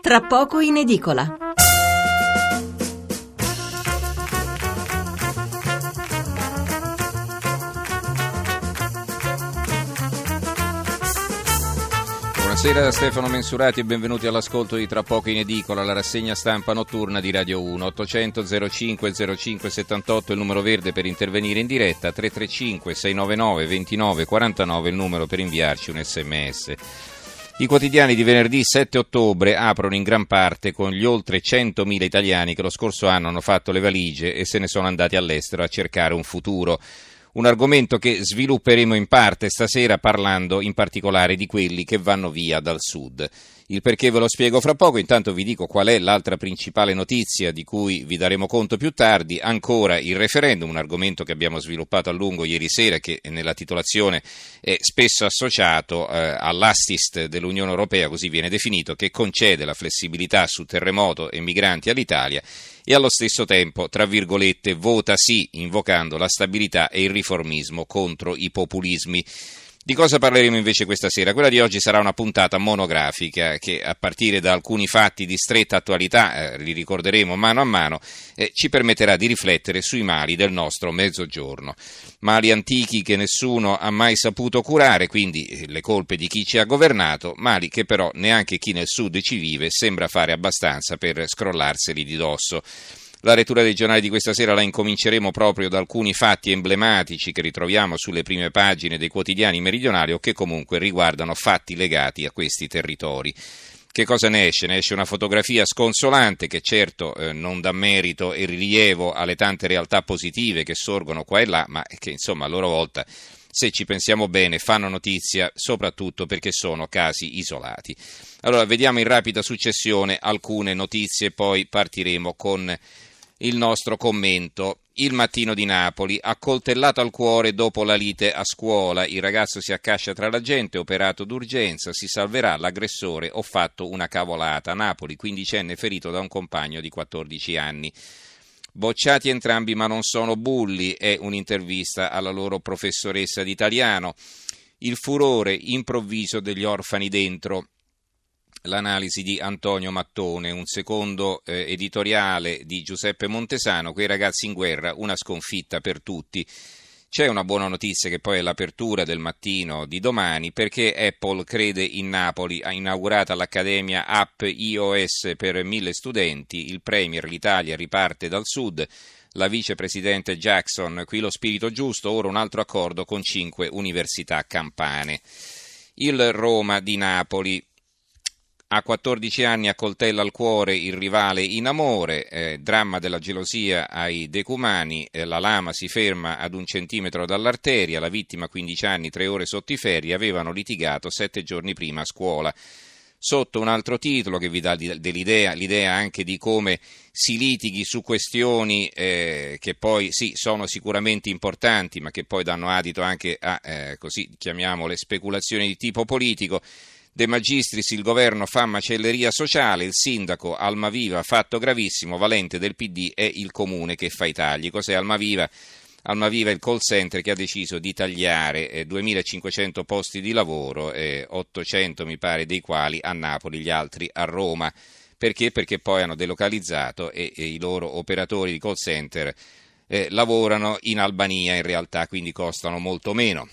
Tra poco in edicola. Buonasera da Stefano Mensurati e benvenuti all'ascolto di Tra poco in edicola, la rassegna stampa notturna di Radio 1. 800 05 05 78 il numero verde per intervenire in diretta, 335 699 29 49 il numero per inviarci un sms. I quotidiani di venerdì 7 ottobre aprono in gran parte con gli oltre 100.000 italiani che lo scorso anno hanno fatto le valigie e se ne sono andati all'estero a cercare un futuro un argomento che svilupperemo in parte stasera parlando in particolare di quelli che vanno via dal sud. Il perché ve lo spiego fra poco, intanto vi dico qual è l'altra principale notizia di cui vi daremo conto più tardi, ancora il referendum, un argomento che abbiamo sviluppato a lungo ieri sera che nella titolazione è spesso associato eh, all'Astist dell'Unione Europea, così viene definito, che concede la flessibilità su terremoto e migranti all'Italia e allo stesso tempo, tra virgolette, vota sì, invocando la stabilità e il riformismo contro i populismi. Di cosa parleremo invece questa sera? Quella di oggi sarà una puntata monografica che a partire da alcuni fatti di stretta attualità, eh, li ricorderemo mano a mano, eh, ci permetterà di riflettere sui mali del nostro mezzogiorno. Mali antichi che nessuno ha mai saputo curare, quindi eh, le colpe di chi ci ha governato, mali che però neanche chi nel sud ci vive sembra fare abbastanza per scrollarseli di dosso. La lettura dei giornali di questa sera la incominceremo proprio da alcuni fatti emblematici che ritroviamo sulle prime pagine dei quotidiani meridionali o che comunque riguardano fatti legati a questi territori. Che cosa ne esce? Ne esce una fotografia sconsolante che certo eh, non dà merito e rilievo alle tante realtà positive che sorgono qua e là, ma che insomma a loro volta se ci pensiamo bene, fanno notizia soprattutto perché sono casi isolati. Allora, vediamo in rapida successione alcune notizie, poi partiremo con il nostro commento. Il mattino di Napoli, accoltellato al cuore dopo la lite a scuola, il ragazzo si accascia tra la gente, operato d'urgenza, si salverà l'aggressore, ho fatto una cavolata. Napoli, quindicenne ferito da un compagno di 14 anni. Bocciati entrambi ma non sono bulli, è un'intervista alla loro professoressa di italiano. Il furore improvviso degli orfani dentro l'analisi di Antonio Mattone, un secondo eh, editoriale di Giuseppe Montesano, quei ragazzi in guerra, una sconfitta per tutti. C'è una buona notizia che poi è l'apertura del mattino di domani perché Apple crede in Napoli, ha inaugurato l'Accademia App iOS per mille studenti, il Premier, l'Italia riparte dal sud, la vicepresidente Jackson, qui lo spirito giusto, ora un altro accordo con cinque università campane. Il Roma di Napoli, a 14 anni accoltella al cuore il rivale in amore, eh, dramma della gelosia ai decumani, eh, la lama si ferma ad un centimetro dall'arteria, la vittima 15 anni, 3 ore sotto i ferri, avevano litigato 7 giorni prima a scuola. Sotto un altro titolo che vi dà dell'idea, l'idea anche di come si litighi su questioni eh, che poi sì, sono sicuramente importanti, ma che poi danno adito anche a, eh, così chiamiamole, speculazioni di tipo politico. De Magistris il governo fa macelleria sociale, il sindaco Almaviva fatto gravissimo, valente del PD è il comune che fa i tagli. Cos'è Almaviva? Almaviva è il call center che ha deciso di tagliare eh, 2.500 posti di lavoro, eh, 800 mi pare dei quali a Napoli, gli altri a Roma. Perché? Perché poi hanno delocalizzato e, e i loro operatori di call center eh, lavorano in Albania in realtà, quindi costano molto meno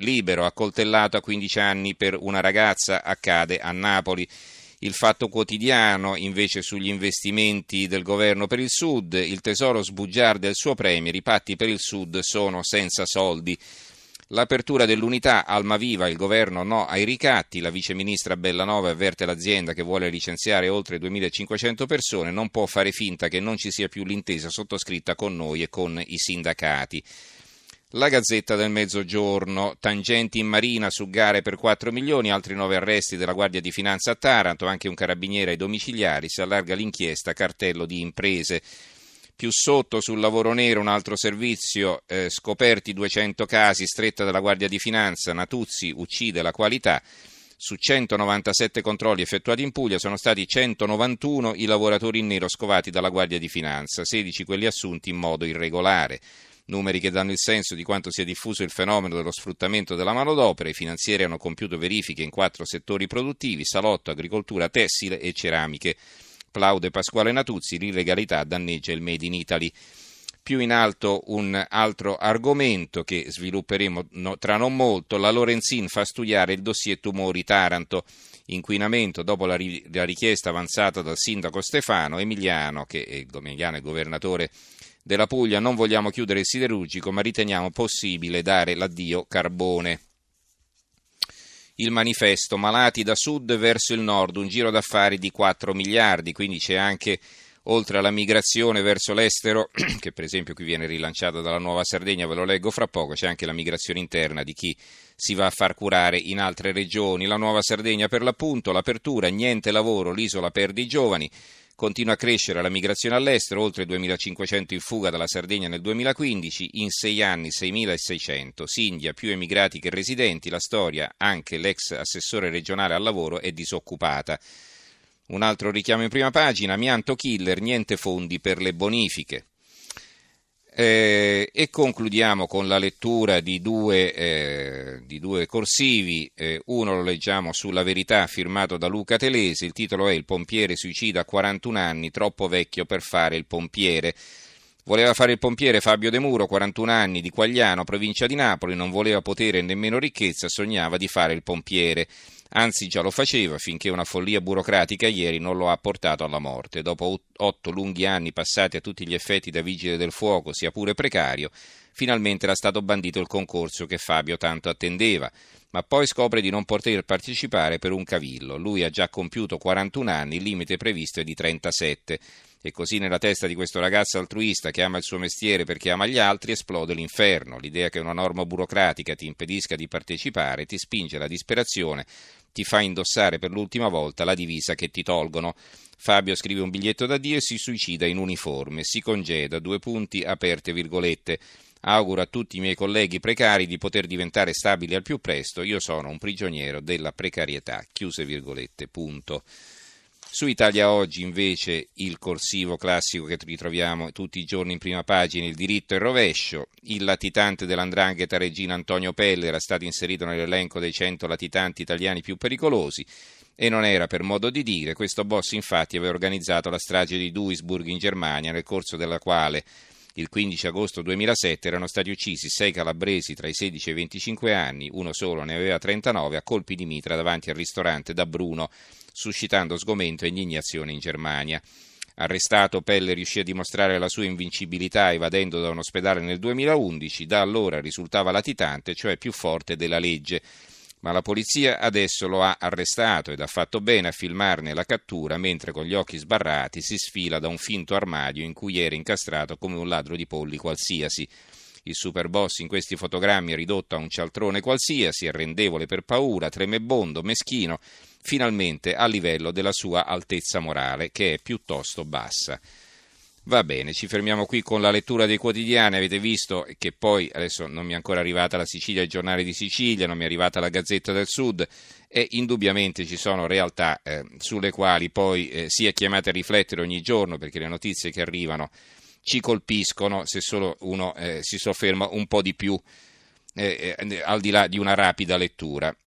libero, accoltellato a 15 anni per una ragazza, accade a Napoli. Il fatto quotidiano invece sugli investimenti del governo per il Sud, il tesoro sbugiarda il suo premier, i patti per il Sud sono senza soldi. L'apertura dell'unità Almaviva, il governo no ai ricatti, la viceministra Bellanova avverte l'azienda che vuole licenziare oltre 2500 persone, non può fare finta che non ci sia più l'intesa sottoscritta con noi e con i sindacati. La Gazzetta del Mezzogiorno, tangenti in marina su gare per 4 milioni, altri 9 arresti della Guardia di Finanza a Taranto, anche un carabiniere ai domiciliari, si allarga l'inchiesta, cartello di imprese. Più sotto sul lavoro nero un altro servizio, eh, scoperti 200 casi, stretta della Guardia di Finanza, Natuzzi uccide la qualità. Su 197 controlli effettuati in Puglia sono stati 191 i lavoratori in nero scovati dalla Guardia di Finanza, 16 quelli assunti in modo irregolare. Numeri che danno il senso di quanto sia diffuso il fenomeno dello sfruttamento della manodopera. I finanzieri hanno compiuto verifiche in quattro settori produttivi, salotto, agricoltura, tessile e ceramiche. Plaude Pasquale Natuzzi, l'illegalità danneggia il Made in Italy. Più in alto un altro argomento che svilupperemo tra non molto, la Lorenzin fa studiare il dossier tumori Taranto, inquinamento dopo la, richiesta avanzata dal sindaco Stefano Emiliano, che è è governatore della Puglia, non vogliamo chiudere il siderurgico ma riteniamo possibile dare l'addio carbone il manifesto Malati da sud verso il nord, un giro d'affari di 4 miliardi, quindi c'è anche oltre alla migrazione verso l'estero, che per esempio qui viene rilanciata dalla Nuova Sardegna, ve lo leggo fra poco, c'è anche la migrazione interna di chi si va a far curare in altre regioni. La Nuova Sardegna per l'appunto, l'apertura, niente lavoro, l'isola perde i giovani. Continua a crescere la migrazione all'estero, oltre 2.500 in fuga dalla Sardegna nel 2015, in sei anni 6.600. Sindia, più emigrati che residenti, la storia, anche l'ex assessore regionale al lavoro è disoccupata. Un altro richiamo in prima pagina, amianto killer, niente fondi per le bonifiche. Eh, e concludiamo con la lettura di due, eh, di due corsivi, eh, uno lo leggiamo sulla verità firmato da Luca Telesi, il titolo è Il pompiere suicida a 41 anni, troppo vecchio per fare il pompiere. Voleva fare il pompiere Fabio De Muro, 41 anni, di Quagliano, provincia di Napoli, non voleva potere e nemmeno ricchezza, sognava di fare il pompiere. Anzi, già lo faceva finché una follia burocratica ieri non lo ha portato alla morte. Dopo otto lunghi anni passati a tutti gli effetti da vigile del fuoco, sia pure precario, finalmente era stato bandito il concorso che Fabio tanto attendeva. Ma poi scopre di non poter partecipare per un cavillo. Lui ha già compiuto 41 anni, il limite previsto è di 37. E così nella testa di questo ragazzo altruista che ama il suo mestiere perché ama gli altri esplode l'inferno. L'idea che una norma burocratica ti impedisca di partecipare ti spinge alla disperazione, ti fa indossare per l'ultima volta la divisa che ti tolgono. Fabio scrive un biglietto d'addio e si suicida in uniforme, si congeda, due punti aperte virgolette. Auguro a tutti i miei colleghi precari di poter diventare stabili al più presto, io sono un prigioniero della precarietà. Chiuse virgolette, punto. Su Italia Oggi invece il corsivo classico che ritroviamo tutti i giorni in prima pagina, il diritto e il rovescio, il latitante dell'andrangheta regina Antonio Pelle era stato inserito nell'elenco dei 100 latitanti italiani più pericolosi e non era per modo di dire, questo boss infatti aveva organizzato la strage di Duisburg in Germania nel corso della quale il 15 agosto 2007 erano stati uccisi sei calabresi tra i 16 e i 25 anni, uno solo ne aveva 39, a colpi di mitra davanti al ristorante da Bruno suscitando sgomento e indignazione in Germania. Arrestato, Pelle riuscì a dimostrare la sua invincibilità evadendo da un ospedale nel 2011, da allora risultava latitante, cioè più forte della legge. Ma la polizia adesso lo ha arrestato ed ha fatto bene a filmarne la cattura mentre con gli occhi sbarrati si sfila da un finto armadio in cui era incastrato come un ladro di polli qualsiasi. Il superboss in questi fotogrammi è ridotto a un cialtrone qualsiasi, arrendevole per paura, tremebondo, meschino, finalmente a livello della sua altezza morale, che è piuttosto bassa. Va bene, ci fermiamo qui con la lettura dei quotidiani. Avete visto che poi adesso non mi è ancora arrivata la Sicilia, il giornale di Sicilia, non mi è arrivata la Gazzetta del Sud e indubbiamente ci sono realtà eh, sulle quali poi eh, si è chiamati a riflettere ogni giorno perché le notizie che arrivano ci colpiscono se solo uno eh, si sofferma un po' di più eh, eh, al di là di una rapida lettura.